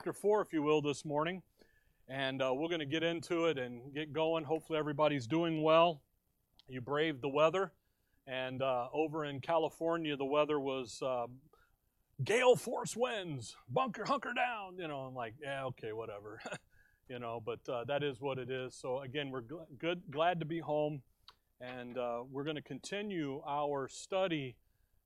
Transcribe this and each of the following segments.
chapter 4, if you will, this morning. And uh, we're going to get into it and get going. Hopefully, everybody's doing well. You braved the weather. And uh, over in California, the weather was uh, gale force winds, bunker, hunker down. You know, I'm like, yeah, okay, whatever. you know, but uh, that is what it is. So, again, we're gl- good, glad to be home. And uh, we're going to continue our study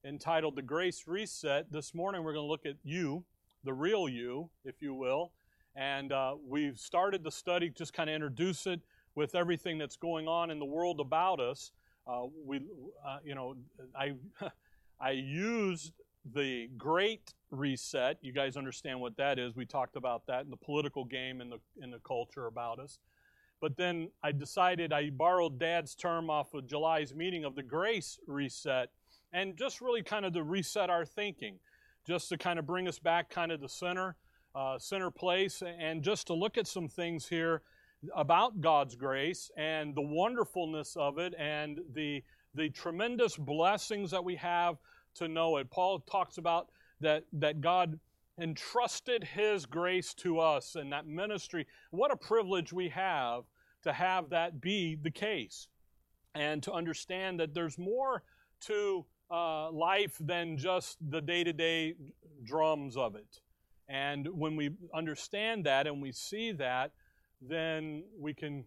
entitled The Grace Reset. This morning, we're going to look at you the real you, if you will. And uh, we've started the study, just kind of introduce it with everything that's going on in the world about us. Uh, we, uh, you know, I, I used the Great Reset. You guys understand what that is. We talked about that in the political game in the in the culture about us. But then I decided I borrowed Dad's term off of July's meeting of the Grace Reset, and just really kind of to reset our thinking just to kind of bring us back kind of the center, uh, center place, and just to look at some things here about God's grace and the wonderfulness of it and the, the tremendous blessings that we have to know it. Paul talks about that, that God entrusted His grace to us and that ministry. What a privilege we have to have that be the case and to understand that there's more to uh, life than just the day to day drums of it. And when we understand that and we see that, then we can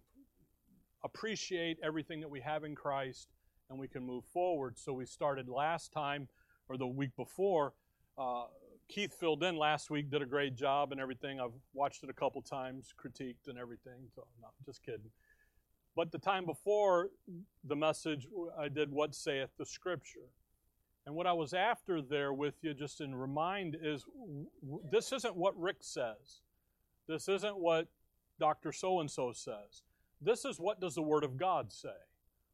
appreciate everything that we have in Christ and we can move forward. So we started last time or the week before. Uh, Keith filled in last week, did a great job and everything. I've watched it a couple times, critiqued and everything. So, no, just kidding. But the time before the message, I did What Saith the Scripture. And what I was after there with you, just in remind, is this isn't what Rick says. This isn't what Dr. So and so says. This is what does the Word of God say?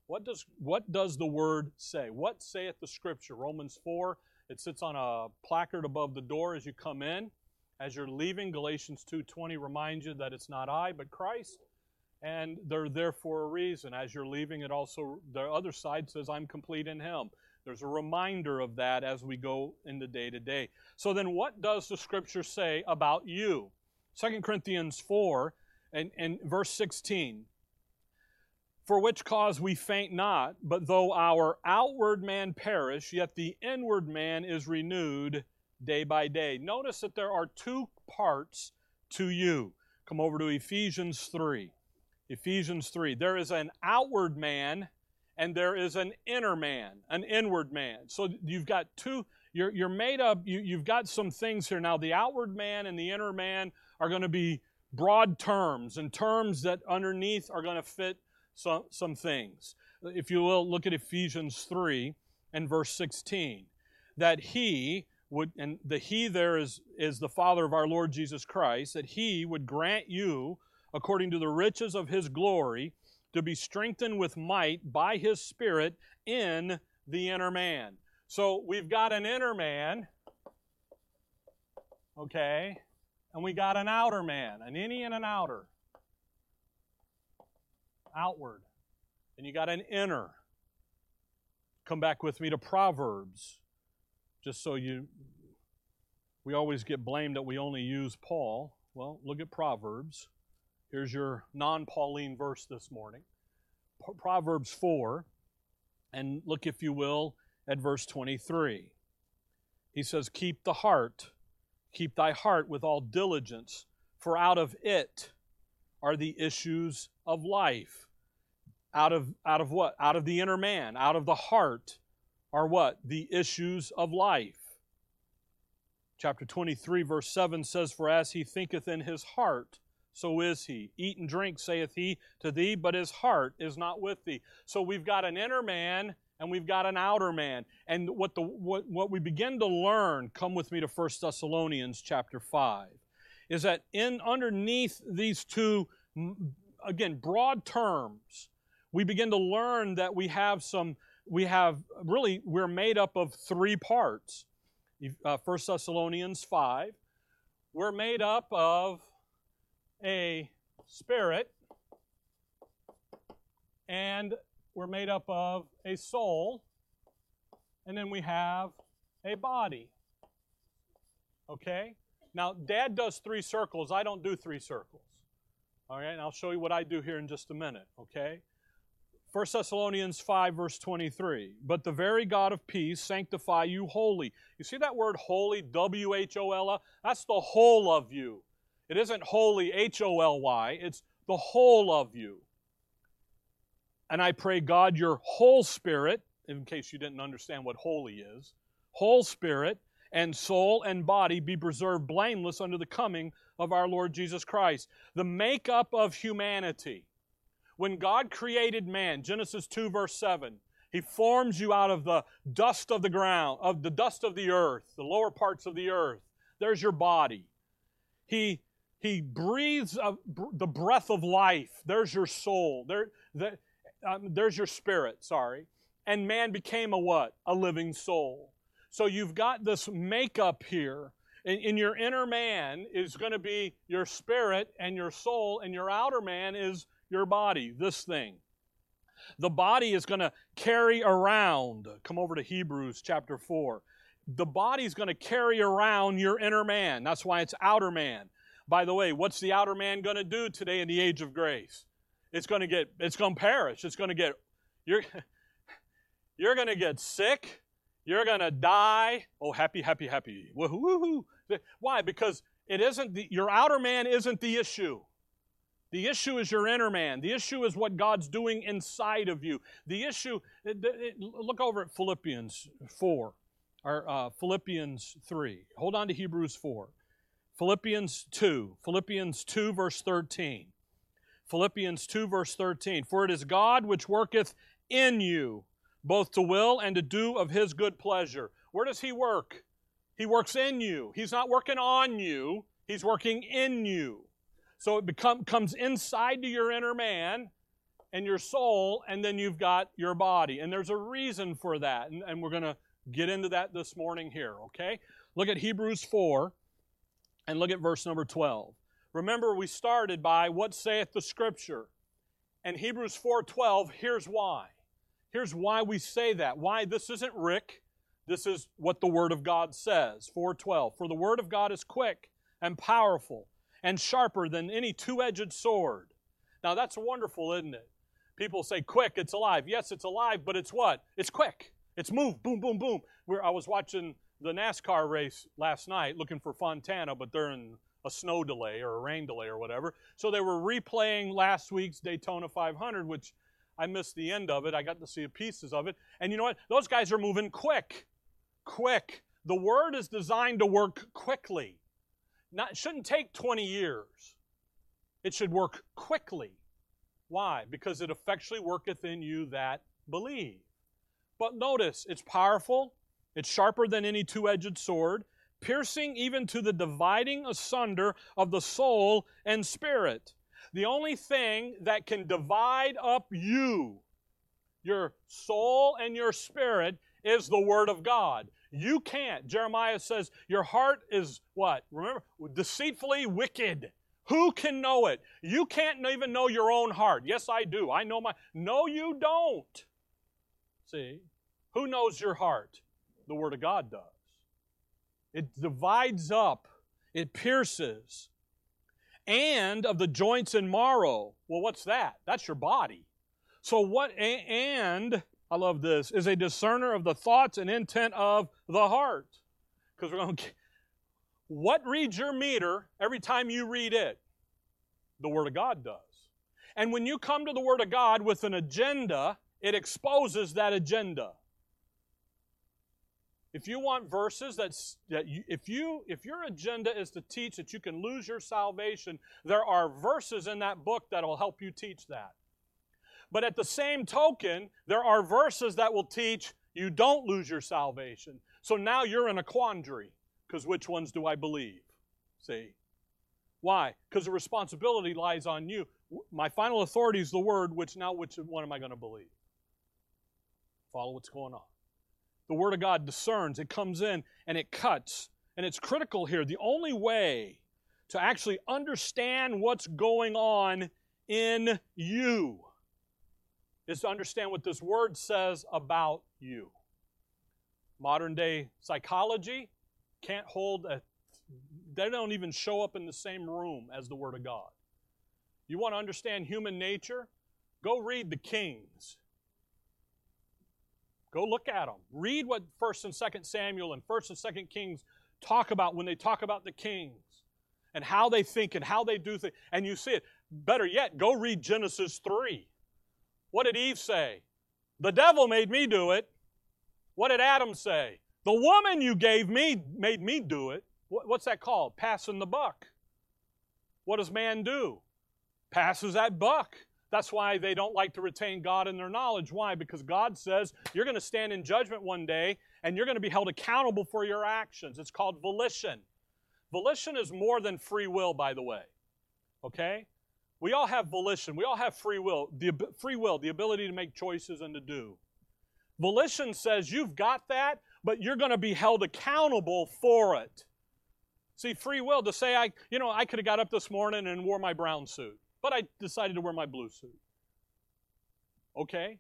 What does, what does the Word say? What saith the Scripture? Romans 4, it sits on a placard above the door as you come in. As you're leaving, Galatians 2.20 reminds you that it's not I, but Christ. And they're there for a reason. As you're leaving, it also, the other side says, I'm complete in Him. There's a reminder of that as we go in the day to day. So then, what does the scripture say about you? 2 Corinthians 4 and, and verse 16. For which cause we faint not, but though our outward man perish, yet the inward man is renewed day by day. Notice that there are two parts to you. Come over to Ephesians 3. Ephesians 3. There is an outward man and there is an inner man, an inward man. So you've got two, you're, you're made up, you, you've got some things here. Now, the outward man and the inner man are going to be broad terms and terms that underneath are going to fit some, some things. If you will, look at Ephesians 3 and verse 16. That he would, and the he there is, is the Father of our Lord Jesus Christ, that he would grant you, according to the riches of his glory, to be strengthened with might by his Spirit in the inner man. So we've got an inner man, okay, and we got an outer man, an innie and an outer. Outward. And you got an inner. Come back with me to Proverbs, just so you. We always get blamed that we only use Paul. Well, look at Proverbs. Here's your non Pauline verse this morning Proverbs 4, and look, if you will, at verse 23. He says, Keep the heart, keep thy heart with all diligence, for out of it are the issues of life. Out of, out of what? Out of the inner man, out of the heart are what? The issues of life. Chapter 23, verse 7 says, For as he thinketh in his heart, so is he. Eat and drink, saith he to thee, but his heart is not with thee. So we've got an inner man and we've got an outer man. And what, the, what, what we begin to learn, come with me to 1 Thessalonians chapter 5, is that in underneath these two, again, broad terms, we begin to learn that we have some, we have really, we're made up of three parts. Uh, 1 Thessalonians 5, we're made up of a spirit, and we're made up of a soul, and then we have a body. Okay? Now, Dad does three circles. I don't do three circles. All right, and I'll show you what I do here in just a minute, okay? 1 Thessalonians 5, verse 23. But the very God of peace sanctify you wholly. You see that word holy, W H O L L? That's the whole of you. It isn't holy, H O L Y. It's the whole of you. And I pray, God, your whole spirit, in case you didn't understand what holy is, whole spirit and soul and body be preserved blameless under the coming of our Lord Jesus Christ. The makeup of humanity. When God created man, Genesis 2, verse 7, He forms you out of the dust of the ground, of the dust of the earth, the lower parts of the earth. There's your body. He, he breathes the breath of life. There's your soul. There, the, um, there's your spirit, sorry. And man became a what? A living soul. So you've got this makeup here. In, in your inner man is going to be your spirit and your soul, and your outer man is your body, this thing. The body is going to carry around, come over to Hebrews chapter 4. The body is going to carry around your inner man. That's why it's outer man. By the way, what's the outer man going to do today in the age of grace? It's going to get, it's going to perish. It's going to get, you're, you're going to get sick. You're going to die. Oh, happy, happy, happy. Woo-hoo. Why? Because it isn't the, your outer man isn't the issue. The issue is your inner man. The issue is what God's doing inside of you. The issue, look over at Philippians 4, or uh, Philippians 3. Hold on to Hebrews 4. Philippians 2. Philippians 2, verse 13. Philippians 2, verse 13. For it is God which worketh in you both to will and to do of his good pleasure. Where does he work? He works in you. He's not working on you, he's working in you. So it become, comes inside to your inner man and your soul, and then you've got your body. And there's a reason for that. And, and we're going to get into that this morning here, okay? Look at Hebrews 4 and look at verse number 12. Remember, we started by what saith the Scripture. And Hebrews 4:12, here's why. Here's why we say that. Why this isn't Rick. This is what the Word of God says. 412. For the Word of God is quick and powerful and sharper than any two edged sword. Now that's wonderful, isn't it? People say quick, it's alive. Yes, it's alive, but it's what? It's quick. It's move, boom, boom, boom. Where I was watching the NASCAR race last night looking for Fontana, but they're in a snow delay or a rain delay or whatever. So they were replaying last week's Daytona 500, which I missed the end of it. I got to see pieces of it. And you know what? Those guys are moving quick. Quick. The word is designed to work quickly. Not, it shouldn't take 20 years. It should work quickly. Why? Because it effectually worketh in you that believe. But notice, it's powerful, it's sharper than any two edged sword, piercing even to the dividing asunder of the soul and spirit the only thing that can divide up you, your soul and your spirit, is the Word of God. You can't. Jeremiah says, Your heart is what? Remember, deceitfully wicked. Who can know it? You can't even know your own heart. Yes, I do. I know my. No, you don't. See? Who knows your heart? The Word of God does. It divides up, it pierces, and of the joints and marrow. Well, what's that? That's your body. So what and I love this is a discerner of the thoughts and intent of the heart. Because we're going to what reads your meter every time you read it? The Word of God does. And when you come to the Word of God with an agenda, it exposes that agenda. If you want verses that's, that you, if you if your agenda is to teach that you can lose your salvation, there are verses in that book that will help you teach that. But at the same token, there are verses that will teach you don't lose your salvation. So now you're in a quandary because which ones do I believe? See? Why? Because the responsibility lies on you. My final authority is the word, which now which one am I going to believe? Follow what's going on. The Word of God discerns, it comes in and it cuts. And it's critical here. The only way to actually understand what's going on in you is to understand what this Word says about you. Modern day psychology can't hold a they don't even show up in the same room as the Word of God. You want to understand human nature? Go read the Kings. Go look at them. Read what 1st and 2nd Samuel and 1st and 2nd Kings talk about when they talk about the kings and how they think and how they do things. And you see it. Better yet, go read Genesis 3. What did Eve say? The devil made me do it. What did Adam say? The woman you gave me made me do it. What's that called? Passing the buck. What does man do? Passes that buck. That's why they don't like to retain God in their knowledge. Why? Because God says you're going to stand in judgment one day and you're going to be held accountable for your actions. It's called volition. Volition is more than free will, by the way. Okay? We all have volition. We all have free will. The free will, the ability to make choices and to do. Volition says you've got that, but you're going to be held accountable for it. See, free will to say I, you know, I could have got up this morning and wore my brown suit but I decided to wear my blue suit. Okay?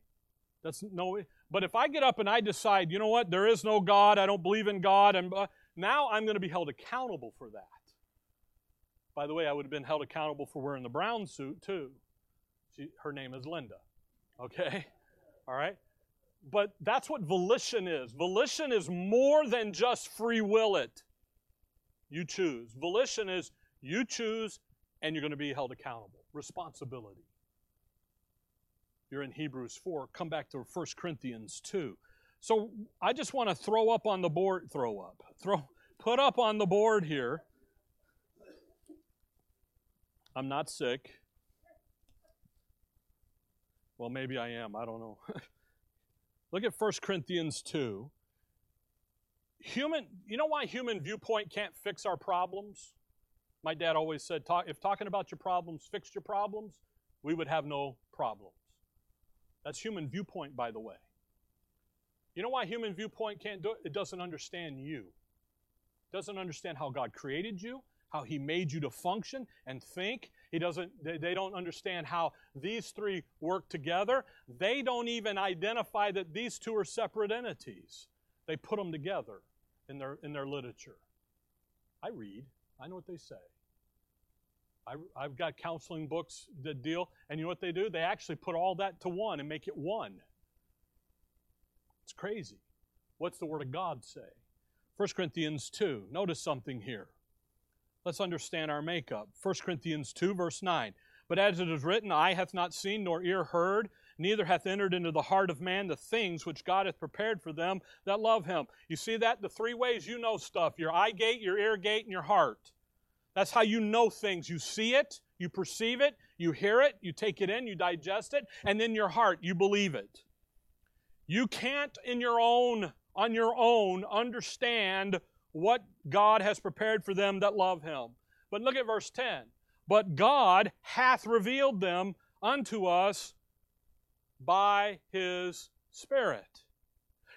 That's no but if I get up and I decide, you know what, there is no God, I don't believe in God, and uh, now I'm going to be held accountable for that. By the way, I would have been held accountable for wearing the brown suit too. She, her name is Linda. Okay? All right? But that's what volition is. Volition is more than just free will it. You choose. Volition is you choose and you're going to be held accountable responsibility. You're in Hebrews 4. Come back to 1 Corinthians 2. So I just want to throw up on the board, throw up, throw, put up on the board here. I'm not sick. Well, maybe I am. I don't know. Look at 1 Corinthians 2. Human, you know why human viewpoint can't fix our problems? My dad always said, if talking about your problems fixed your problems, we would have no problems. That's human viewpoint, by the way. You know why human viewpoint can't do it? It doesn't understand you. It doesn't understand how God created you, how He made you to function and think. He doesn't, they don't understand how these three work together. They don't even identify that these two are separate entities. They put them together in their, in their literature. I read, I know what they say. I, have got counseling books that deal, and you know what they do? They actually put all that to one and make it one. It's crazy. What's the Word of God say? 1 Corinthians 2. Notice something here. Let's understand our makeup. 1 Corinthians 2, verse 9. But as it is written, eye hath not seen, nor ear heard, neither hath entered into the heart of man the things which God hath prepared for them that love him. You see that? The three ways you know stuff your eye gate, your ear gate, and your heart. That's how you know things. You see it, you perceive it, you hear it, you take it in, you digest it, and then your heart, you believe it. You can't in your own on your own understand what God has prepared for them that love him. But look at verse 10. But God hath revealed them unto us by his Spirit.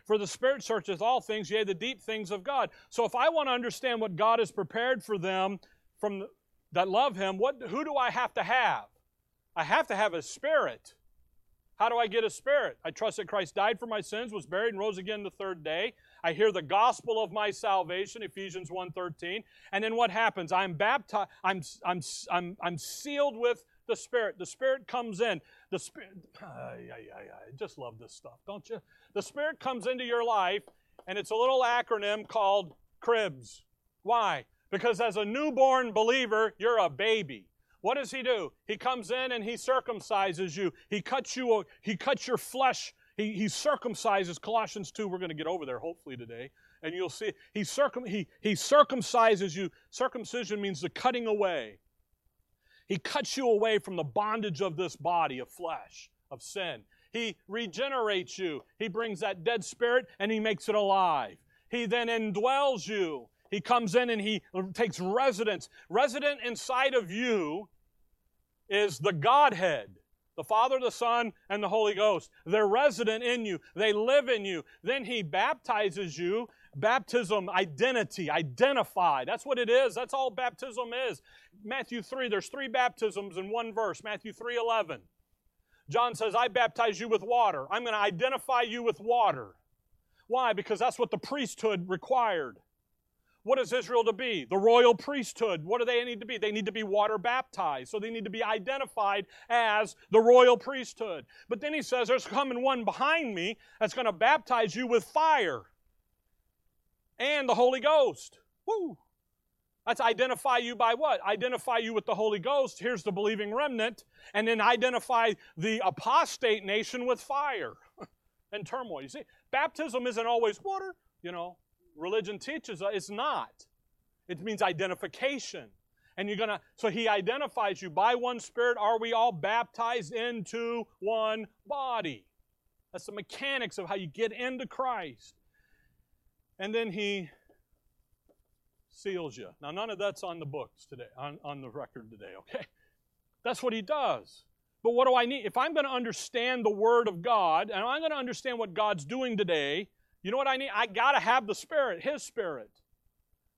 For the Spirit searcheth all things, yea, the deep things of God. So if I want to understand what God has prepared for them from the, that love him, what, who do I have to have? I have to have a spirit. How do I get a spirit? I trust that Christ died for my sins, was buried, and rose again the third day. I hear the gospel of my salvation, Ephesians 1.13. And then what happens? I'm baptized, I'm, I'm, I'm, I'm sealed with the Spirit. The Spirit comes in. The Spirit, I, I, I just love this stuff, don't you? The Spirit comes into your life, and it's a little acronym called CRIBS. Why? Because as a newborn believer, you're a baby. What does he do? He comes in and he circumcises you. He cuts you, he cuts your flesh. He, he circumcises. Colossians 2, we're going to get over there hopefully today. And you'll see, he, circum, he, he circumcises you. Circumcision means the cutting away. He cuts you away from the bondage of this body of flesh, of sin. He regenerates you. He brings that dead spirit and he makes it alive. He then indwells you. He comes in and he takes residence. Resident inside of you is the Godhead the Father, the Son, and the Holy Ghost. They're resident in you, they live in you. Then He baptizes you. Baptism, identity, identify. That's what it is. That's all baptism is. Matthew 3, there's three baptisms in one verse. Matthew 3 11. John says, I baptize you with water. I'm going to identify you with water. Why? Because that's what the priesthood required. What is Israel to be? The royal priesthood. What do they need to be? They need to be water baptized. So they need to be identified as the royal priesthood. But then he says, There's coming one behind me that's going to baptize you with fire and the Holy Ghost. Woo! That's identify you by what? Identify you with the Holy Ghost. Here's the believing remnant. And then identify the apostate nation with fire and turmoil. You see, baptism isn't always water, you know. Religion teaches us it's not. It means identification. And you're going to, so he identifies you by one spirit. Are we all baptized into one body? That's the mechanics of how you get into Christ. And then he seals you. Now, none of that's on the books today, on, on the record today, okay? That's what he does. But what do I need? If I'm going to understand the Word of God, and I'm going to understand what God's doing today, you know what I need? I got to have the Spirit, His Spirit.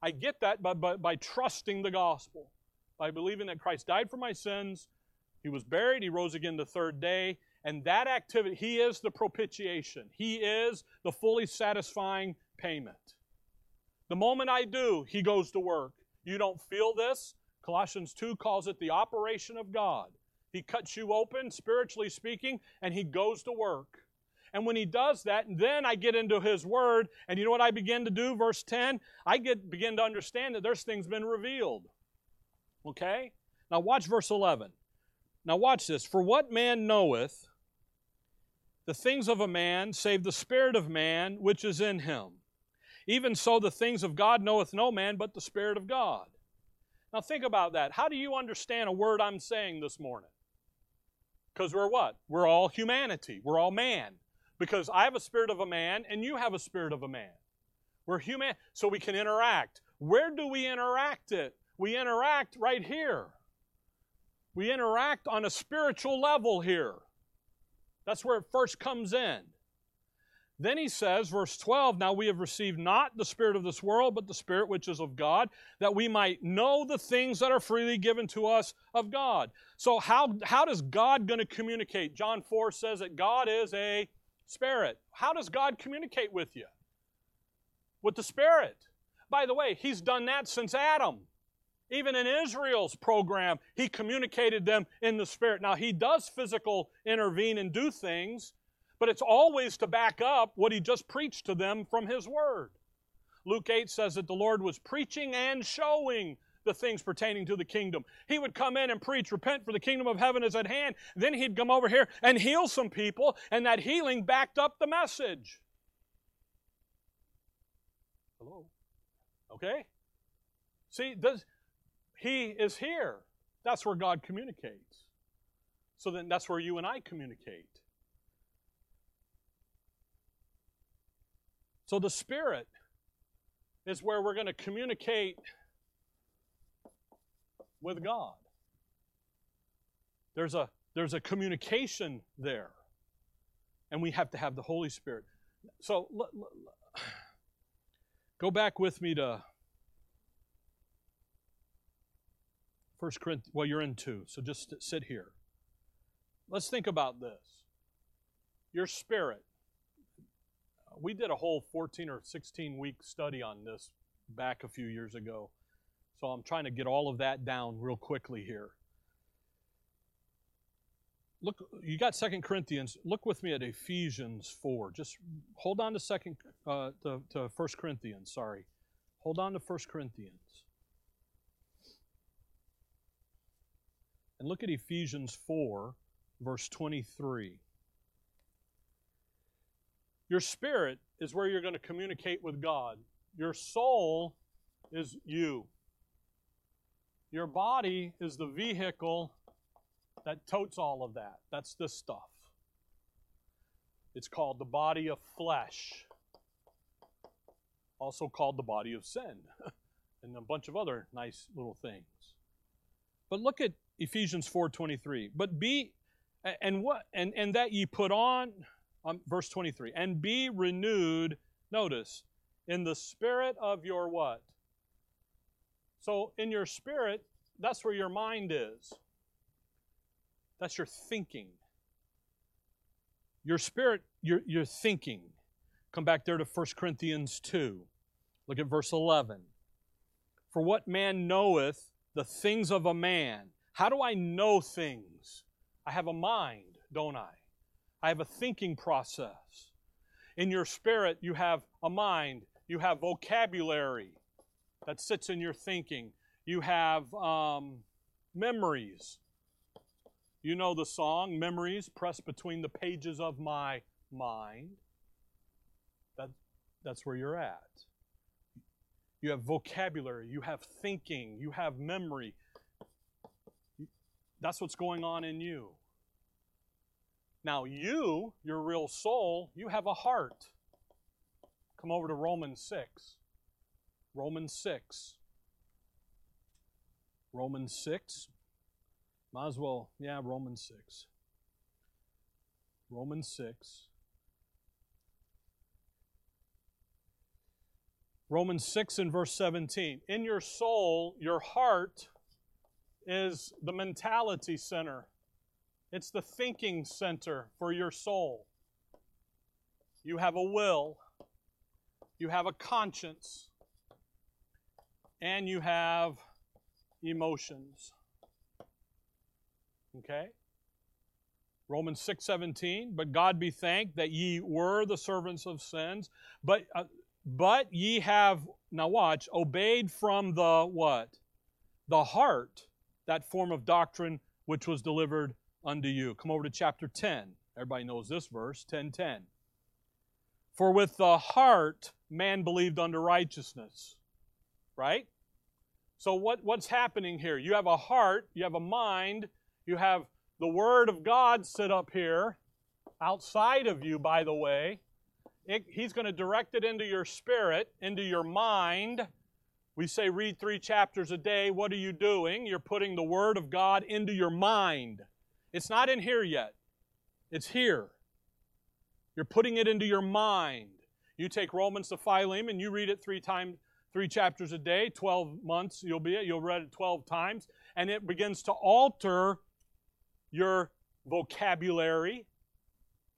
I get that by, by, by trusting the gospel, by believing that Christ died for my sins, He was buried, He rose again the third day, and that activity, He is the propitiation. He is the fully satisfying payment. The moment I do, He goes to work. You don't feel this? Colossians 2 calls it the operation of God. He cuts you open, spiritually speaking, and He goes to work. And when he does that, and then I get into his word, and you know what I begin to do? Verse 10, I get begin to understand that there's things been revealed. Okay? Now watch verse 11. Now watch this. For what man knoweth the things of a man save the spirit of man which is in him? Even so, the things of God knoweth no man but the Spirit of God. Now, think about that. How do you understand a word I'm saying this morning? Because we're what? We're all humanity. We're all man. Because I have a spirit of a man and you have a spirit of a man. We're human, so we can interact. Where do we interact it? We interact right here. We interact on a spiritual level here. That's where it first comes in. Then he says, verse 12, Now we have received not the Spirit of this world, but the Spirit which is of God, that we might know the things that are freely given to us of God. So, how, how does God going to communicate? John 4 says that God is a Spirit. How does God communicate with you? With the Spirit. By the way, He's done that since Adam. Even in Israel's program, He communicated them in the Spirit. Now, He does physical intervene and do things but it's always to back up what he just preached to them from his word. Luke 8 says that the Lord was preaching and showing the things pertaining to the kingdom. He would come in and preach, repent for the kingdom of heaven is at hand. Then he'd come over here and heal some people, and that healing backed up the message. Hello? Okay? See, does, he is here. That's where God communicates. So then that's where you and I communicate. So the Spirit is where we're going to communicate with God. There's a, there's a communication there. And we have to have the Holy Spirit. So l- l- l- go back with me to First Corinthians. Well, you're in two, so just sit here. Let's think about this. Your spirit we did a whole 14 or 16 week study on this back a few years ago. So I'm trying to get all of that down real quickly here. Look, you got Second Corinthians. Look with me at Ephesians 4. Just hold on to Second uh, to, to 1 Corinthians. Sorry, hold on to 1 Corinthians. And look at Ephesians 4, verse 23. Your spirit is where you're going to communicate with God. Your soul is you. Your body is the vehicle that totes all of that. That's this stuff. It's called the body of flesh, also called the body of sin, and a bunch of other nice little things. But look at Ephesians 4:23. But be and what and and that ye put on um, verse 23 and be renewed notice in the spirit of your what so in your spirit that's where your mind is that's your thinking your spirit your, your thinking come back there to 1 corinthians 2 look at verse 11 For what man knoweth the things of a man? How do I know things? I have a mind, don't I? I have a thinking process. In your spirit, you have a mind, you have vocabulary that sits in your thinking, you have um, memories. You know the song, Memories Pressed Between the Pages of My Mind. That, that's where you're at. You have vocabulary, you have thinking, you have memory. That's what's going on in you. Now, you, your real soul, you have a heart. Come over to Romans 6. Romans 6. Romans 6. Might as well, yeah, Romans 6. Romans 6. Romans 6 and verse 17. In your soul, your heart is the mentality center, it's the thinking center for your soul. You have a will, you have a conscience, and you have emotions. Okay? Romans 6:17, but God be thanked that ye were the servants of sins, but uh, but ye have, now watch, obeyed from the what? The heart, that form of doctrine which was delivered unto you. Come over to chapter 10. Everybody knows this verse, 10:10. For with the heart man believed unto righteousness. Right? So what, what's happening here? You have a heart, you have a mind, you have the Word of God sit up here, outside of you, by the way. It, he's going to direct it into your spirit, into your mind. We say read three chapters a day. What are you doing? You're putting the Word of God into your mind. It's not in here yet, it's here. You're putting it into your mind. You take Romans to Philemon, and you read it three times, three chapters a day, 12 months you'll be it, you'll read it 12 times, and it begins to alter your vocabulary,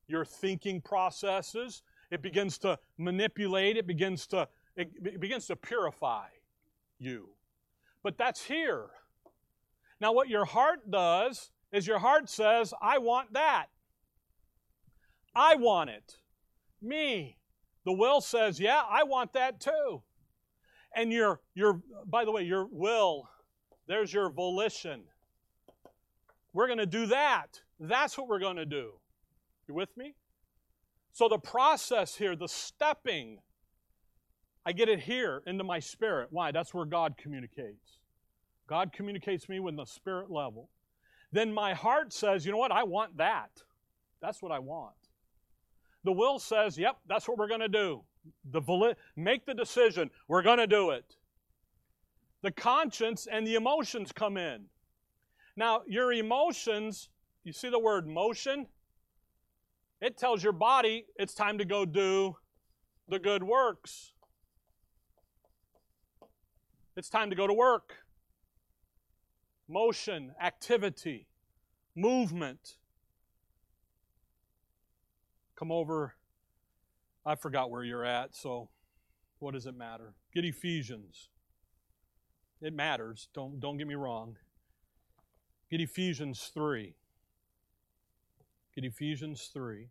your thinking processes, it begins to manipulate, it begins to, it begins to purify you. But that's here. Now, what your heart does is your heart says, I want that. I want it. Me. The will says, yeah, I want that too. And your, your, by the way, your will, there's your volition. We're going to do that. That's what we're going to do. You with me? So the process here, the stepping, I get it here into my spirit. Why? That's where God communicates. God communicates me with the spirit level. Then my heart says, you know what? I want that. That's what I want. The will says, yep, that's what we're going to do. The vali- make the decision. We're going to do it. The conscience and the emotions come in. Now, your emotions, you see the word motion? It tells your body it's time to go do the good works. It's time to go to work. Motion, activity, movement. Come over. I forgot where you're at, so what does it matter? Get Ephesians. It matters. Don't, don't get me wrong. Get Ephesians 3. Get Ephesians 3.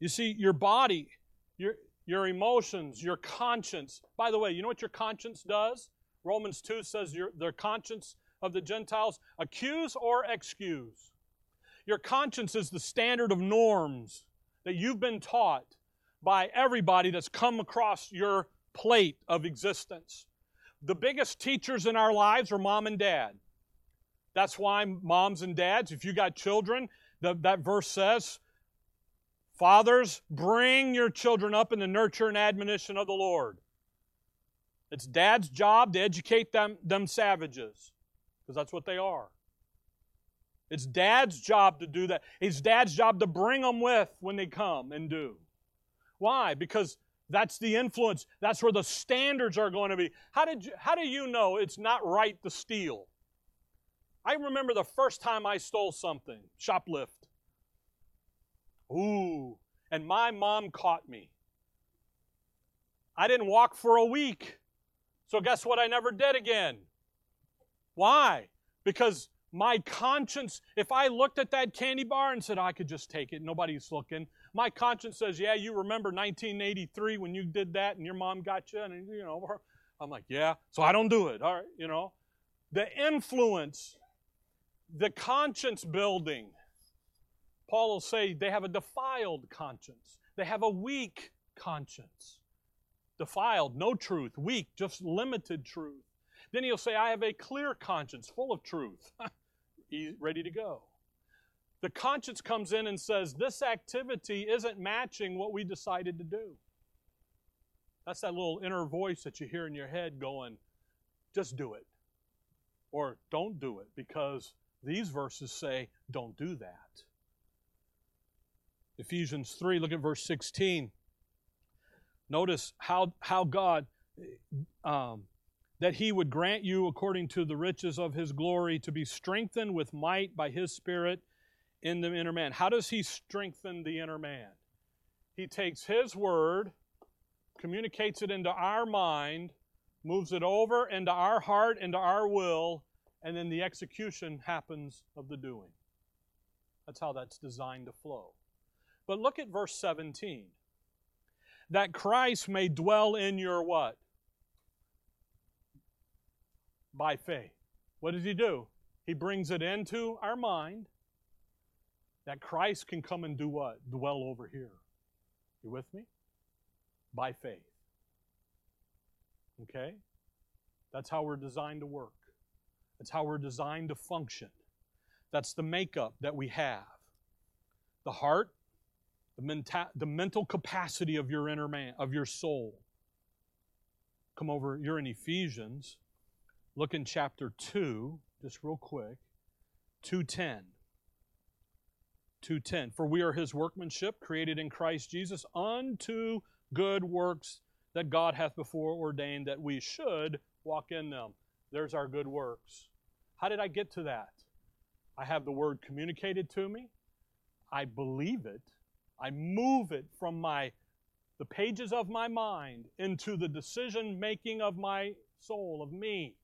You see, your body, your, your emotions, your conscience. By the way, you know what your conscience does? Romans 2 says your, their conscience of the Gentiles accuse or excuse. Your conscience is the standard of norms that you've been taught by everybody that's come across your plate of existence. The biggest teachers in our lives are mom and dad. That's why moms and dads, if you got children, the, that verse says, Fathers, bring your children up in the nurture and admonition of the Lord. It's dad's job to educate them, them savages, because that's what they are. It's dad's job to do that. It's dad's job to bring them with when they come and do. Why? Because that's the influence. That's where the standards are going to be. How, did you, how do you know it's not right to steal? I remember the first time I stole something, shoplift. Ooh, and my mom caught me. I didn't walk for a week So, guess what? I never did again. Why? Because my conscience, if I looked at that candy bar and said, I could just take it, nobody's looking, my conscience says, Yeah, you remember 1983 when you did that and your mom got you, and you know, I'm like, Yeah, so I don't do it. All right, you know. The influence, the conscience building. Paul will say they have a defiled conscience, they have a weak conscience. Defiled, no truth, weak, just limited truth. Then he'll say, I have a clear conscience, full of truth, ready to go. The conscience comes in and says, This activity isn't matching what we decided to do. That's that little inner voice that you hear in your head going, Just do it. Or don't do it, because these verses say, Don't do that. Ephesians 3, look at verse 16. Notice how, how God, um, that He would grant you, according to the riches of His glory, to be strengthened with might by His Spirit in the inner man. How does He strengthen the inner man? He takes His word, communicates it into our mind, moves it over into our heart, into our will, and then the execution happens of the doing. That's how that's designed to flow. But look at verse 17 that Christ may dwell in your what? By faith. What does he do? He brings it into our mind that Christ can come and do what? Dwell over here. You with me? By faith. Okay? That's how we're designed to work. That's how we're designed to function. That's the makeup that we have. The heart the, menta- the mental capacity of your inner man, of your soul. Come over, you're in Ephesians. Look in chapter 2, just real quick. 210. 210. For we are his workmanship, created in Christ Jesus, unto good works that God hath before ordained that we should walk in them. There's our good works. How did I get to that? I have the word communicated to me. I believe it. I move it from my the pages of my mind into the decision making of my soul, of me.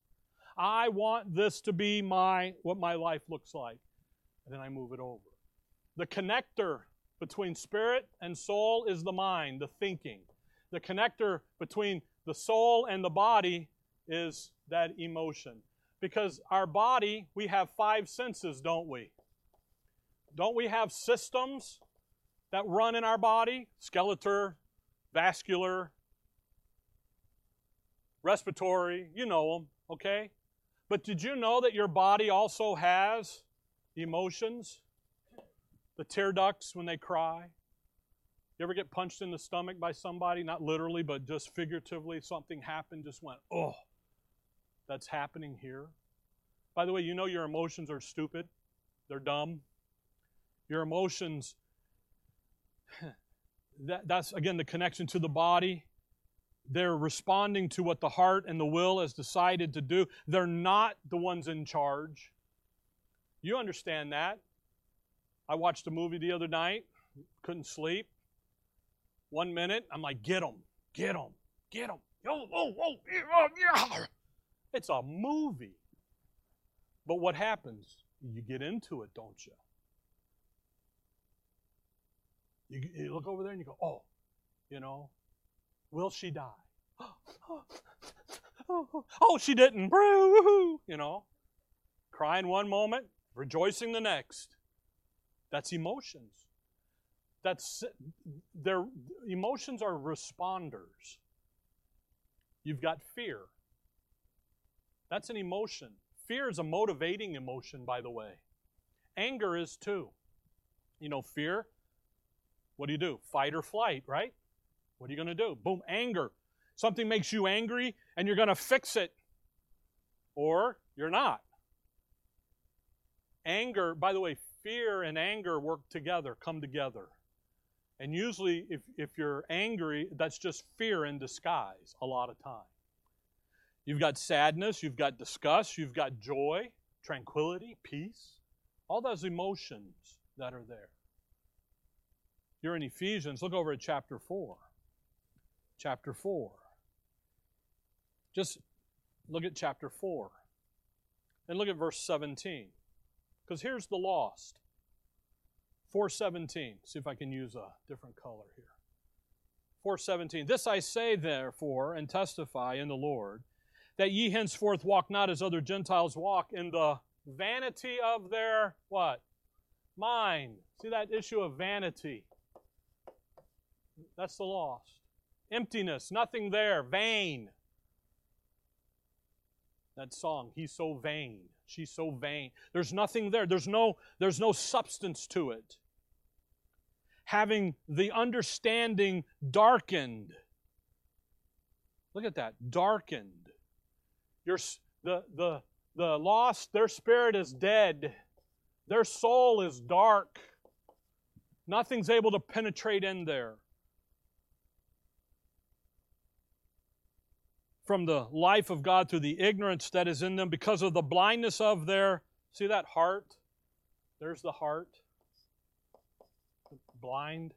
I want this to be my what my life looks like. And then I move it over. The connector between spirit and soul is the mind, the thinking. The connector between the soul and the body is that emotion. Because our body, we have five senses, don't we? Don't we have systems that run in our body skeletal, vascular, respiratory, you know them, okay? But did you know that your body also has emotions? The tear ducts when they cry. You ever get punched in the stomach by somebody? Not literally, but just figuratively. Something happened, just went, oh, that's happening here. By the way, you know your emotions are stupid, they're dumb. Your emotions that, that's again the connection to the body. They're responding to what the heart and the will has decided to do. They're not the ones in charge. You understand that. I watched a movie the other night, couldn't sleep. One minute, I'm like, get them, get them, get them. Oh, oh, oh, yeah. It's a movie. But what happens? You get into it, don't you? You, you look over there and you go, oh, you know, will she die? oh, she didn't. You know, crying one moment, rejoicing the next. That's emotions. That's their emotions are responders. You've got fear. That's an emotion. Fear is a motivating emotion, by the way. Anger is too. You know, fear what do you do? Fight or flight, right? What are you going to do? Boom, anger. Something makes you angry and you're going to fix it. Or you're not. Anger, by the way, fear and anger work together, come together. And usually, if, if you're angry, that's just fear in disguise a lot of time. You've got sadness, you've got disgust, you've got joy, tranquility, peace, all those emotions that are there. You're in Ephesians. Look over at chapter 4. Chapter 4. Just Look at chapter 4. And look at verse 17. Because here's the lost. 417. See if I can use a different color here. 417. This I say therefore and testify in the Lord that ye henceforth walk not as other Gentiles walk in the vanity of their what? Mind. See that issue of vanity. That's the lost. Emptiness, nothing there, vain. That song, he's so vain. She's so vain. There's nothing there. There's no, there's no substance to it. Having the understanding darkened. Look at that, darkened. Your, the, the, the lost, their spirit is dead. Their soul is dark. Nothing's able to penetrate in there. From the life of God through the ignorance that is in them because of the blindness of their, see that heart? There's the heart. Blind,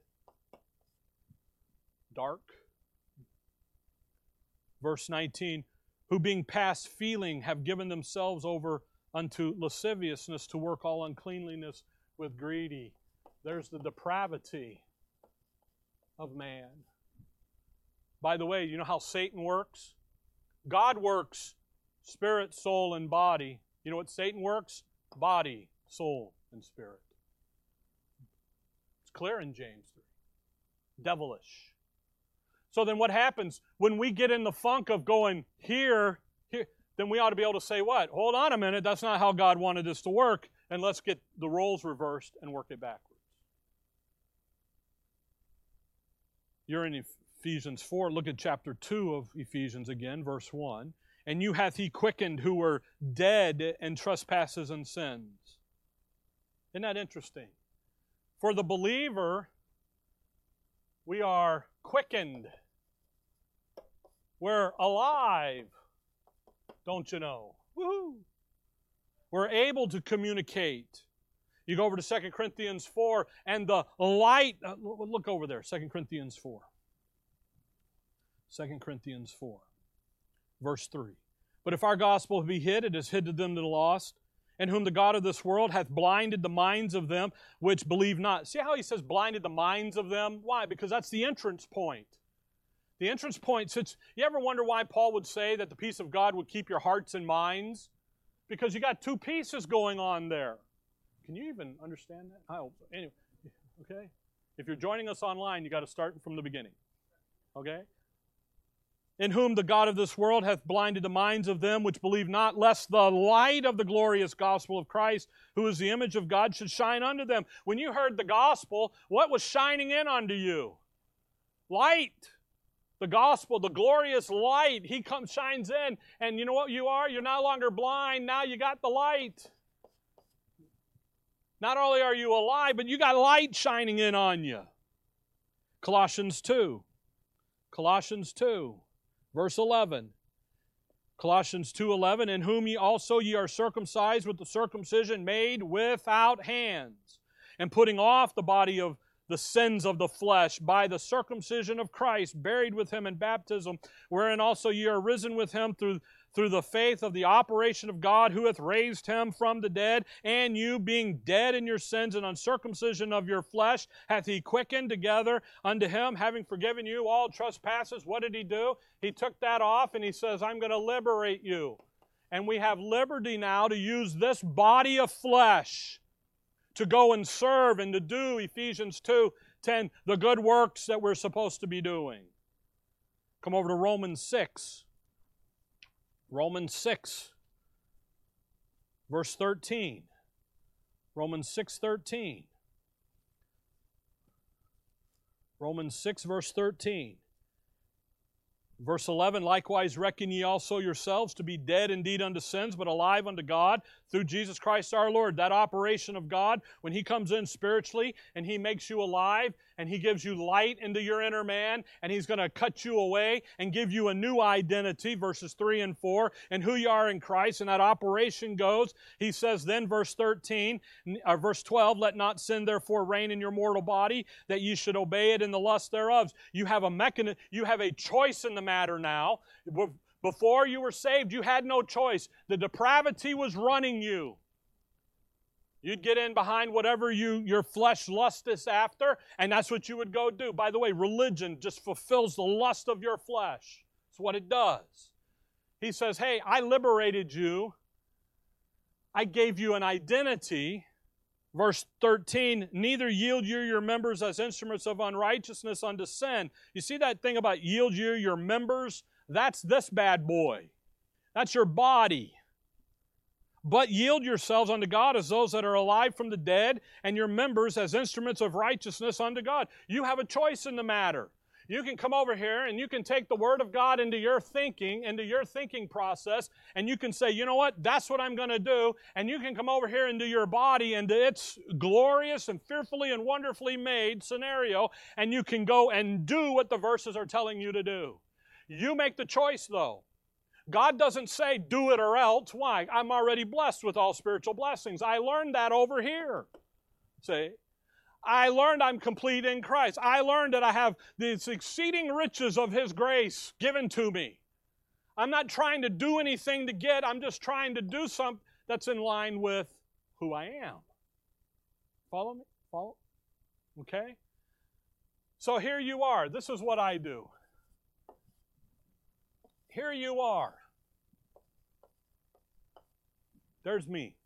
dark. Verse 19 who being past feeling have given themselves over unto lasciviousness to work all uncleanliness with greedy. There's the depravity of man. By the way, you know how Satan works? God works spirit, soul, and body. You know what Satan works? Body, soul, and spirit. It's clear in James 3. Devilish. So then what happens when we get in the funk of going here, here, then we ought to be able to say what? Hold on a minute, that's not how God wanted this to work, and let's get the roles reversed and work it backwards. You're in Ephesians 4. Look at chapter 2 of Ephesians again, verse 1. And you hath he quickened who were dead in trespasses and sins. Isn't that interesting? For the believer, we are quickened. We're alive, don't you know? Woohoo! We're able to communicate. You go over to 2 Corinthians 4, and the light, uh, look over there, 2 Corinthians 4. 2 Corinthians 4, verse 3. But if our gospel be hid, it is hid to them that are lost, and whom the God of this world hath blinded the minds of them which believe not. See how he says blinded the minds of them? Why? Because that's the entrance point. The entrance point, since you ever wonder why Paul would say that the peace of God would keep your hearts and minds? Because you got two pieces going on there. Can you even understand that? I hope so. Anyway, okay? If you're joining us online, you got to start from the beginning. Okay? In whom the God of this world hath blinded the minds of them which believe not, lest the light of the glorious gospel of Christ, who is the image of God, should shine unto them. When you heard the gospel, what was shining in unto you? Light. The gospel, the glorious light, He comes, shines in, and you know what you are? You're no longer blind. Now you got the light. Not only are you alive, but you got light shining in on you. Colossians 2. Colossians 2. Verse 11. Colossians 2:11 in whom ye also ye are circumcised with the circumcision made without hands and putting off the body of the sins of the flesh by the circumcision of Christ buried with him in baptism wherein also ye are risen with him through through the faith of the operation of God who hath raised him from the dead, and you being dead in your sins and uncircumcision of your flesh, hath he quickened together unto him, having forgiven you all trespasses. What did he do? He took that off and he says, I'm going to liberate you. And we have liberty now to use this body of flesh to go and serve and to do, Ephesians 2 10, the good works that we're supposed to be doing. Come over to Romans 6. Romans 6, verse 13. Romans 6, 13. Romans 6, verse 13. Verse 11, likewise reckon ye also yourselves to be dead indeed unto sins, but alive unto God through Jesus Christ our Lord. That operation of God, when He comes in spiritually and He makes you alive and He gives you light into your inner man and He's going to cut you away and give you a new identity, verses 3 and 4, and who you are in Christ. And that operation goes, He says then, verse 13, or uh, verse 12, let not sin therefore reign in your mortal body, that ye should obey it in the lust thereof. You have a mechanism, you have a choice in the matter now Before you were saved, you had no choice. The depravity was running you. You'd get in behind whatever you your flesh lusteth after, and that's what you would go do. By the way, religion just fulfills the lust of your flesh. It's what it does. He says, Hey, I liberated you. I gave you an identity. Verse 13, neither yield you your members as instruments of unrighteousness unto sin. You see that thing about yield you your members? That's this bad boy. That's your body. But yield yourselves unto God as those that are alive from the dead, and your members as instruments of righteousness unto God. You have a choice in the matter. You can come over here and you can take the Word of God into your thinking, into your thinking process, and you can say, you know what, that's what I'm going to do. And you can come over here into your body, into its glorious and fearfully and wonderfully made scenario, and you can go and do what the verses are telling you to do. You make the choice, though. God doesn't say, do it or else. Why? I'm already blessed with all spiritual blessings. I learned that over here. See? I learned I'm complete in Christ. I learned that I have these exceeding riches of His grace given to me. I'm not trying to do anything to get, I'm just trying to do something that's in line with who I am. Follow me? Follow? Okay? So here you are. This is what I do. Here you are. There's me.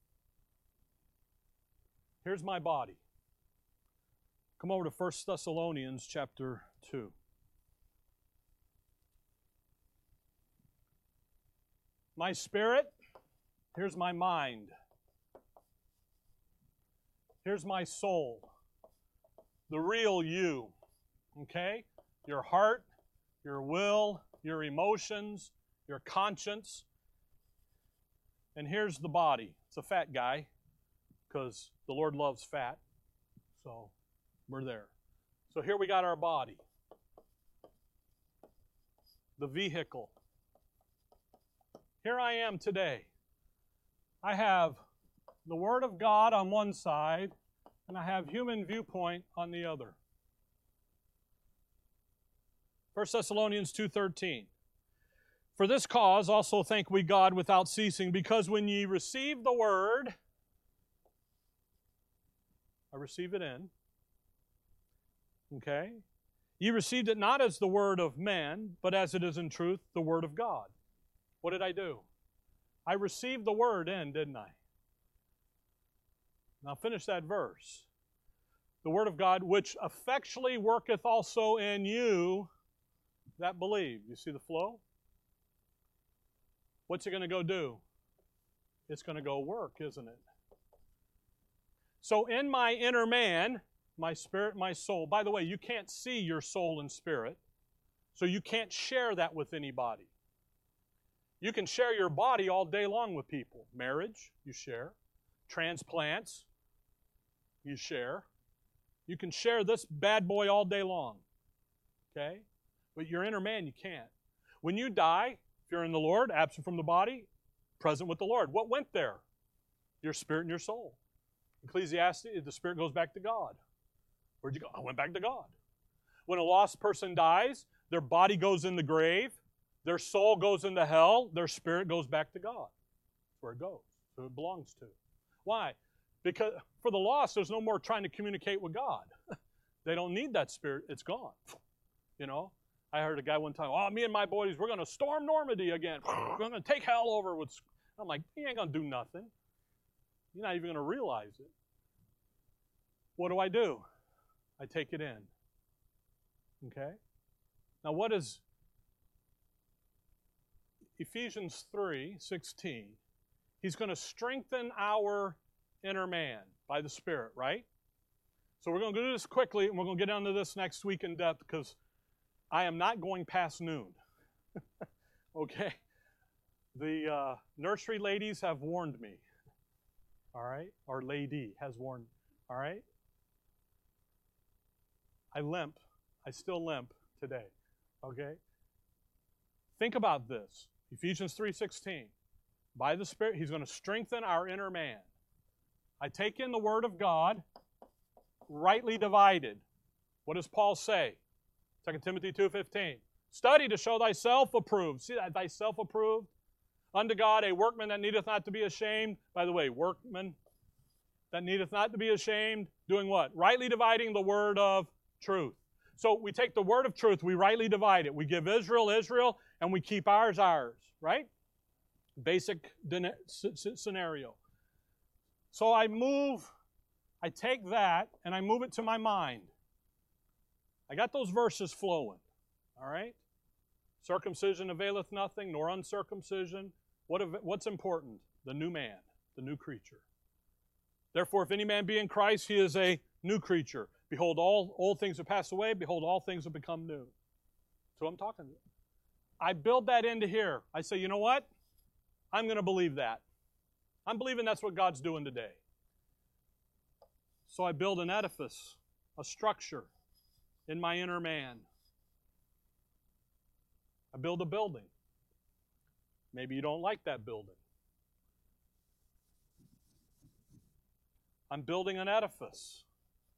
Here's my body. Come over to 1 Thessalonians chapter 2. My spirit, here's my mind. Here's my soul. The real you. Okay? Your heart, your will, your emotions, your conscience. And here's the body. It's a fat guy because the Lord loves fat. So we're there. So here we got our body, the vehicle. Here I am today. I have the Word of God on one side, and I have human viewpoint on the other. 1 Thessalonians 2:13 For this cause also thank we God without ceasing because when ye receive the word I receive it in okay ye received it not as the word of man but as it is in truth the word of God what did I do I received the word in didn't I now finish that verse the word of God which effectually worketh also in you that believe. You see the flow? What's it going to go do? It's going to go work, isn't it? So, in my inner man, my spirit, my soul, by the way, you can't see your soul and spirit, so you can't share that with anybody. You can share your body all day long with people. Marriage, you share. Transplants, you share. You can share this bad boy all day long. Okay? But your inner man, you can't. When you die, if you're in the Lord, absent from the body, present with the Lord, what went there? Your spirit and your soul. Ecclesiastes, the spirit goes back to God. Where'd you go? I went back to God. When a lost person dies, their body goes in the grave, their soul goes into hell, their spirit goes back to God. That's where it goes. So it belongs to. Why? Because for the lost, there's no more trying to communicate with God. they don't need that spirit, it's gone. You know? I heard a guy one time, oh, me and my boys, we're going to storm Normandy again. We're going to take hell over with. I'm like, you ain't going to do nothing. You're not even going to realize it. What do I do? I take it in. Okay? Now, what is Ephesians 3 16? He's going to strengthen our inner man by the Spirit, right? So we're going to do this quickly, and we're going to get into this next week in depth because I am not going past noon. okay? The uh, nursery ladies have warned me. All right? Our lady has warned. All right? I limp. I still limp today. Okay? Think about this. Ephesians 3:16. By the Spirit, He's going to strengthen our inner man. I take in the Word of God, rightly divided. What does Paul say? 2 Timothy 2.15. Study to show thyself approved. See that thyself approved? Unto God, a workman that needeth not to be ashamed. By the way, workman that needeth not to be ashamed, doing what? Rightly dividing the word of truth. So we take the word of truth, we rightly divide it. We give Israel Israel, and we keep ours ours, right? Basic scenario. So I move, I take that, and I move it to my mind. I got those verses flowing, all right? Circumcision availeth nothing, nor uncircumcision. What, what's important? The new man, the new creature. Therefore, if any man be in Christ, he is a new creature. Behold, all old things have passed away. Behold, all things have become new. So I'm talking. I build that into here. I say, you know what? I'm going to believe that. I'm believing that's what God's doing today. So I build an edifice, a structure in my inner man. I build a building. Maybe you don't like that building. I'm building an edifice,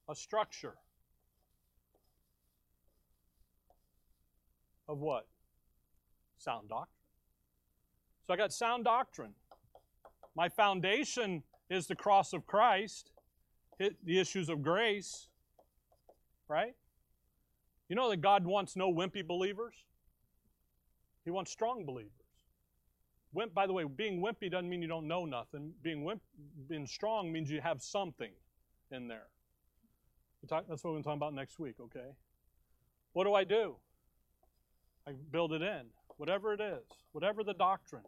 a structure. Of what? Sound doctrine. So I got sound doctrine. My foundation is the cross of Christ, the issues of grace, right? You know that God wants no wimpy believers? He wants strong believers. Wimp, by the way, being wimpy doesn't mean you don't know nothing. Being wimp, being strong means you have something in there. Talk, that's what we're going to talk about next week, okay? What do I do? I build it in, whatever it is, whatever the doctrine.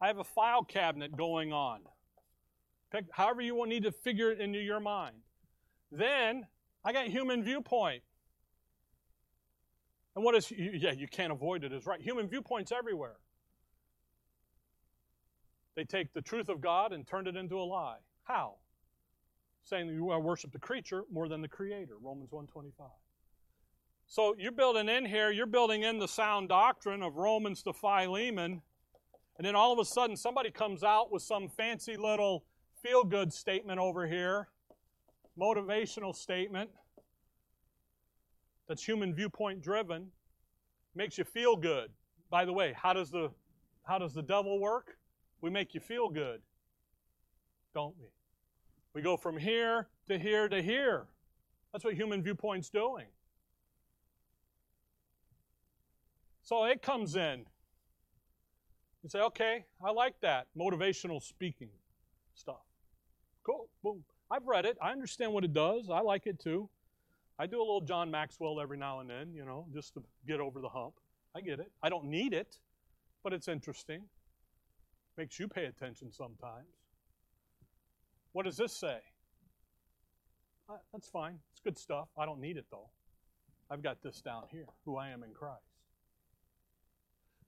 I have a file cabinet going on. Pick, however you need to figure it into your mind. Then I got human viewpoint. And what is, yeah, you can't avoid it, is right. Human viewpoint's everywhere. They take the truth of God and turn it into a lie. How? Saying that you worship the creature more than the creator, Romans 125. So you're building in here, you're building in the sound doctrine of Romans to Philemon, and then all of a sudden somebody comes out with some fancy little feel good statement over here, motivational statement that's human viewpoint driven, makes you feel good. By the way, how does the how does the devil work? We make you feel good, don't we? We go from here to here to here. That's what human viewpoint's doing. So it comes in. You say, okay, I like that motivational speaking stuff. Cool, boom. I've read it. I understand what it does. I like it too. I do a little John Maxwell every now and then, you know, just to get over the hump. I get it. I don't need it, but it's interesting. Makes you pay attention sometimes. What does this say? Uh, that's fine. It's good stuff. I don't need it though. I've got this down here who I am in Christ.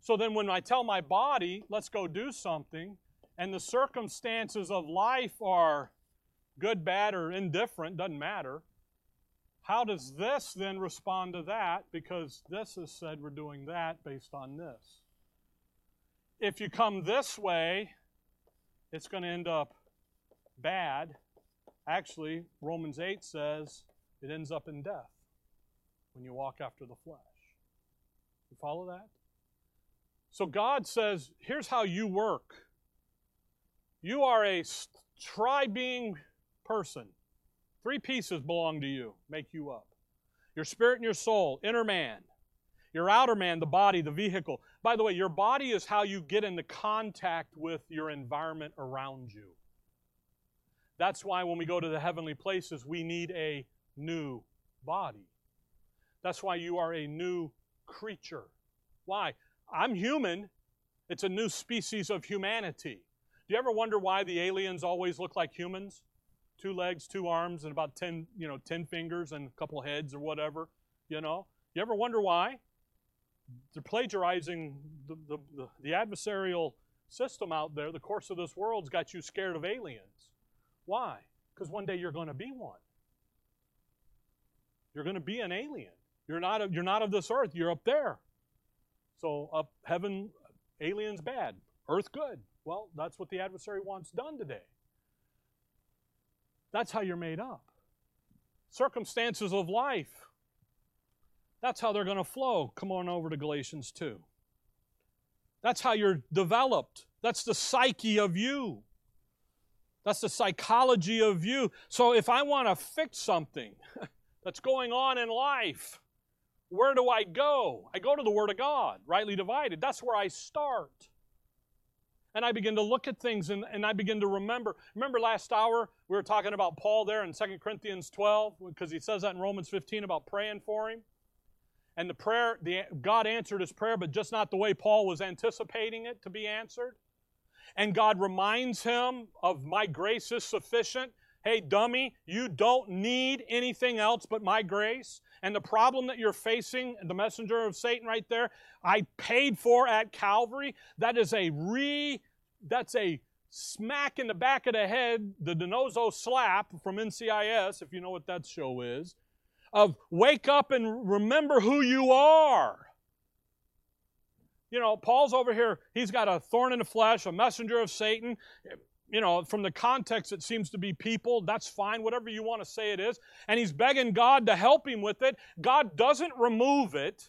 So then, when I tell my body, let's go do something, and the circumstances of life are good, bad, or indifferent, doesn't matter. How does this then respond to that? Because this has said we're doing that based on this if you come this way, it's going to end up bad. Actually, Romans 8 says it ends up in death when you walk after the flesh. You follow that? So God says, here's how you work. You are a tri being person. Three pieces belong to you, make you up your spirit and your soul, inner man. Your outer man, the body, the vehicle. By the way, your body is how you get into contact with your environment around you. That's why when we go to the heavenly places, we need a new body. That's why you are a new creature. Why? I'm human. It's a new species of humanity. Do you ever wonder why the aliens always look like humans? Two legs, two arms, and about 10, you know, 10 fingers and a couple heads or whatever, you know? You ever wonder why? they're plagiarizing the, the, the, the adversarial system out there. The course of this world's got you scared of aliens. Why? Because one day you're going to be one. You're going to be an alien. You're not, you're not of this earth, you're up there. So, up heaven, aliens bad, earth good. Well, that's what the adversary wants done today. That's how you're made up. Circumstances of life That's how they're going to flow. Come on over to Galatians 2. That's how you're developed. That's the psyche of you. That's the psychology of you. So if I want to fix something that's going on in life, where do I go? I go to the Word of God, rightly divided. That's where I start. And I begin to look at things and, and I begin to remember. Remember last hour we were talking about Paul there in 2 Corinthians 12, because he says that in Romans 15 about praying for him. And the prayer, the, God answered his prayer, but just not the way Paul was anticipating it to be answered. And God reminds him of my grace is sufficient. Hey, dummy, you don't need anything else but my grace. And the problem that you're facing, the messenger of Satan right there, I paid for at Calvary. That is a re, that's a smack in the back of the head, the DiNozzo slap from NCIS, if you know what that show is, of wake up and remember who you are. You know, Paul's over here, he's got a thorn in the flesh, a messenger of Satan you know, from the context, it seems to be people. That's fine, whatever you want to say it is. And he's begging God to help him with it. God doesn't remove it.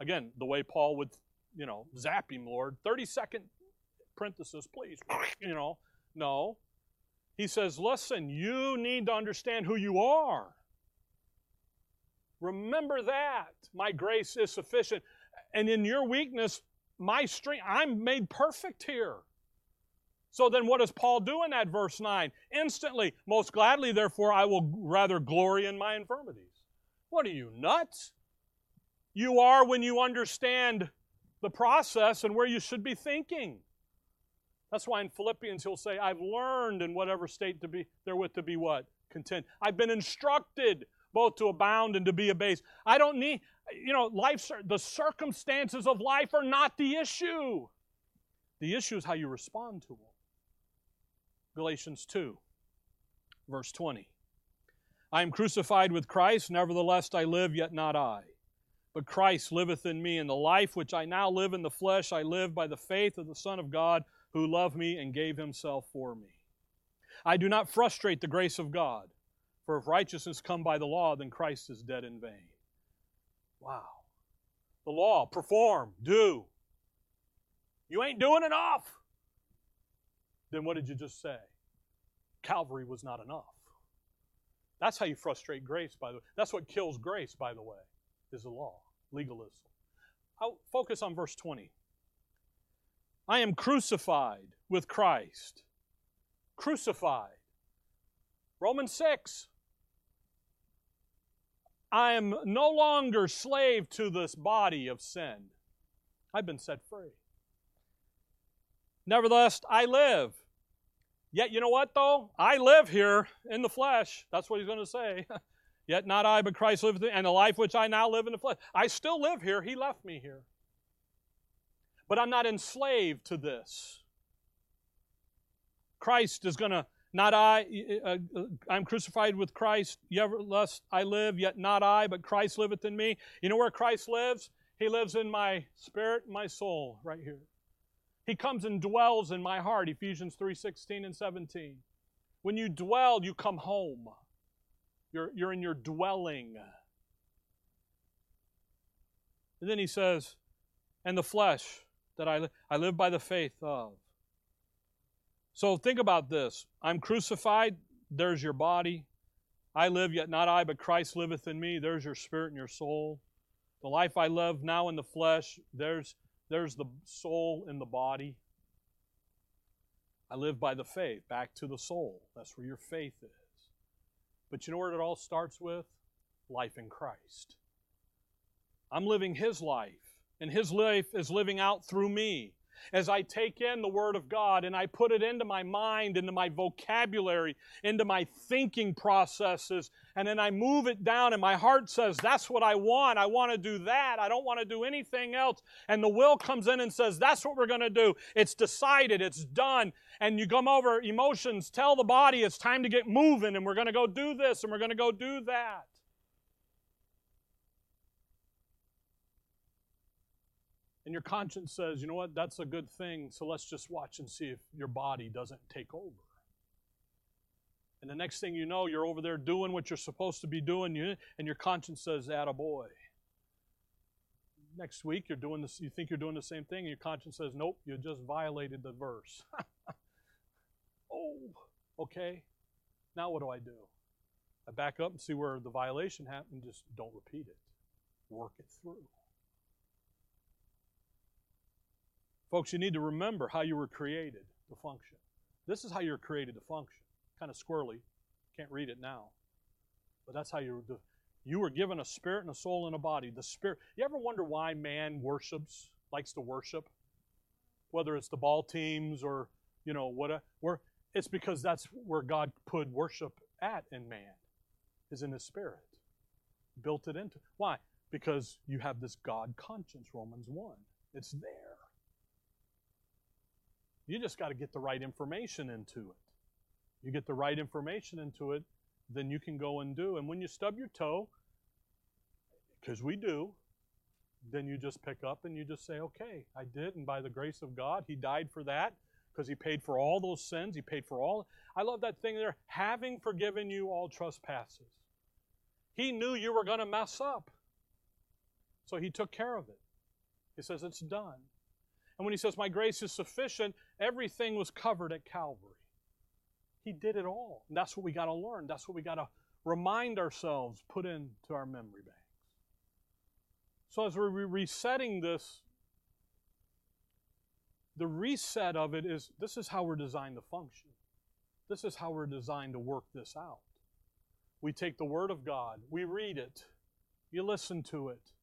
Again, the way Paul would, you know, zap him, Lord. 30 second parenthesis, please. You know, no. He says, listen, you need to understand who you are. Remember that. My grace is sufficient. And in your weakness, my strength, I'm made perfect here. So then what does Paul do in that verse 9? Instantly, most gladly, therefore, I will rather glory in my infirmities. What are you, nuts? You are when you understand the process and where you should be thinking. That's why in Philippians he'll say, I've learned in whatever state to be therewith to be what? Content. I've been instructed both to abound and to be abased. I don't need, you know, life, the circumstances of life are not the issue. The issue is how you respond to them. Galatians 2, verse 20. I am crucified with Christ, nevertheless I live, yet not I. But Christ liveth in me, and the life which I now live in the flesh, I live by the faith of the Son of God, who loved me and gave himself for me. I do not frustrate the grace of God, for if righteousness come by the law, then Christ is dead in vain. Wow. The law, perform, do. You ain't doing enough then what did you just say? Calvary was not enough. That's how you frustrate grace, by the way. That's what kills grace, by the way, is the law, legalism. I'll focus on verse 20. I am crucified with Christ. Crucified. Romans 6. I am no longer slave to this body of sin. I've been set free. Nevertheless, I live. Yet, you know what, though? I live here in the flesh. That's what he's going to say. Yet not I, but Christ liveth in and the life which I now live in the flesh. I still live here. He left me here. But I'm not enslaved to this. Christ is going to, not I, uh, uh, I'm crucified with Christ, yet less I live, yet not I, but Christ liveth in me. You know where Christ lives? He lives in my spirit, my soul, right here. He comes and dwells in my heart, Ephesians 3 16 and 17. When you dwell, you come home. You're, you're in your dwelling. And then he says, and the flesh that I, I live by the faith of. So think about this. I'm crucified, there's your body. I live, yet not I, but Christ liveth in me. There's your spirit and your soul. The life I live now in the flesh, there's there's the soul in the body. I live by the faith, back to the soul. That's where your faith is. But you know where it all starts with? Life in Christ. I'm living His life, and His life is living out through me as I take in the Word of God and I put it into my mind, into my vocabulary, into my thinking processes, and then I move it down, and my heart says, That's what I want. I want to do that. I don't want to do anything else. And the will comes in and says, That's what we're going to do. It's decided, it's done. And you come over, emotions tell the body it's time to get moving, and we're going to go do this, and we're going to go do that. And your conscience says, you know what, that's a good thing, so let's just watch and see if your body doesn't take over. And the next thing you know, you're over there doing what you're supposed to be doing, and your conscience says, boy. next week you're doing this, you think you're doing the same thing, and your conscience says, nope, you just violated the verse. oh, okay. Now what do I do? I back up and see where the violation happened, just don't repeat it. Work it through. Folks, you need to remember how you were created to function. This is how you're created to function. Kind of squirrely. Can't read it now. But that's how you were. You were given a spirit and a soul and a body. The spirit. You ever wonder why man worships, likes to worship? Whether it's the ball teams or, you know, what, where, it's because that's where God put worship at in man, is in his spirit. Built it into. Why? Because you have this God conscience, Romans 1. It's there. You just got to get the right information into it. You get the right information into it, then you can go and do. And when you stub your toe, because we do, then you just pick up and you just say, okay, I did, and by the grace of God, He died for that because He paid for all those sins. He paid for all. I love that thing there, having forgiven you all trespasses. He knew you were going to mess up. So He took care of it. He says, it's done. And when He says, my grace is sufficient, everything was covered at Calvary. He did it all. And that's what we got to learn. That's what we got to remind ourselves, put into our memory banks. So as we're resetting this, the reset of it is this is how we're designed to function. This is how we're designed to work this out. We take the Word of God, we read it, you listen to it.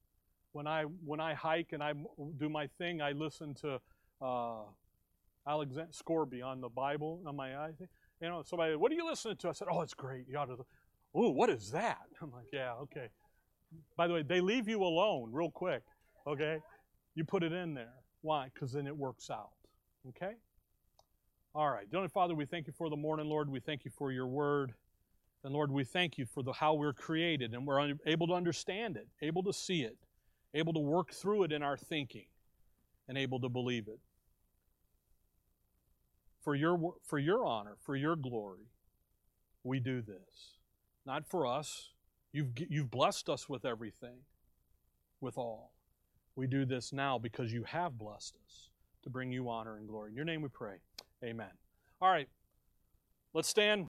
When I when I hike and I do my thing, I listen to uh, Alexander Scourby on the Bible on my iPhone. You know, somebody, what are you listening to? I said, oh, it's great. You ought to. Oh, what is that? I'm like, yeah, okay. By the way, they leave you alone real quick. Okay, you put it in there. Why? Because then it works out. Okay. All right, Dear Father, we thank you for the morning, Lord. We thank you for your word. And Lord, we thank you for the how we're created and we're able to understand it, able to see it, able to work through it in our thinking, and able to believe it for your, for your honor, for your glory, we do this. Not for us. You've, you've blessed us with everything, with all. We do this now because you have blessed us to bring you honor and glory. In your name we pray. Amen. All right. Let's stand.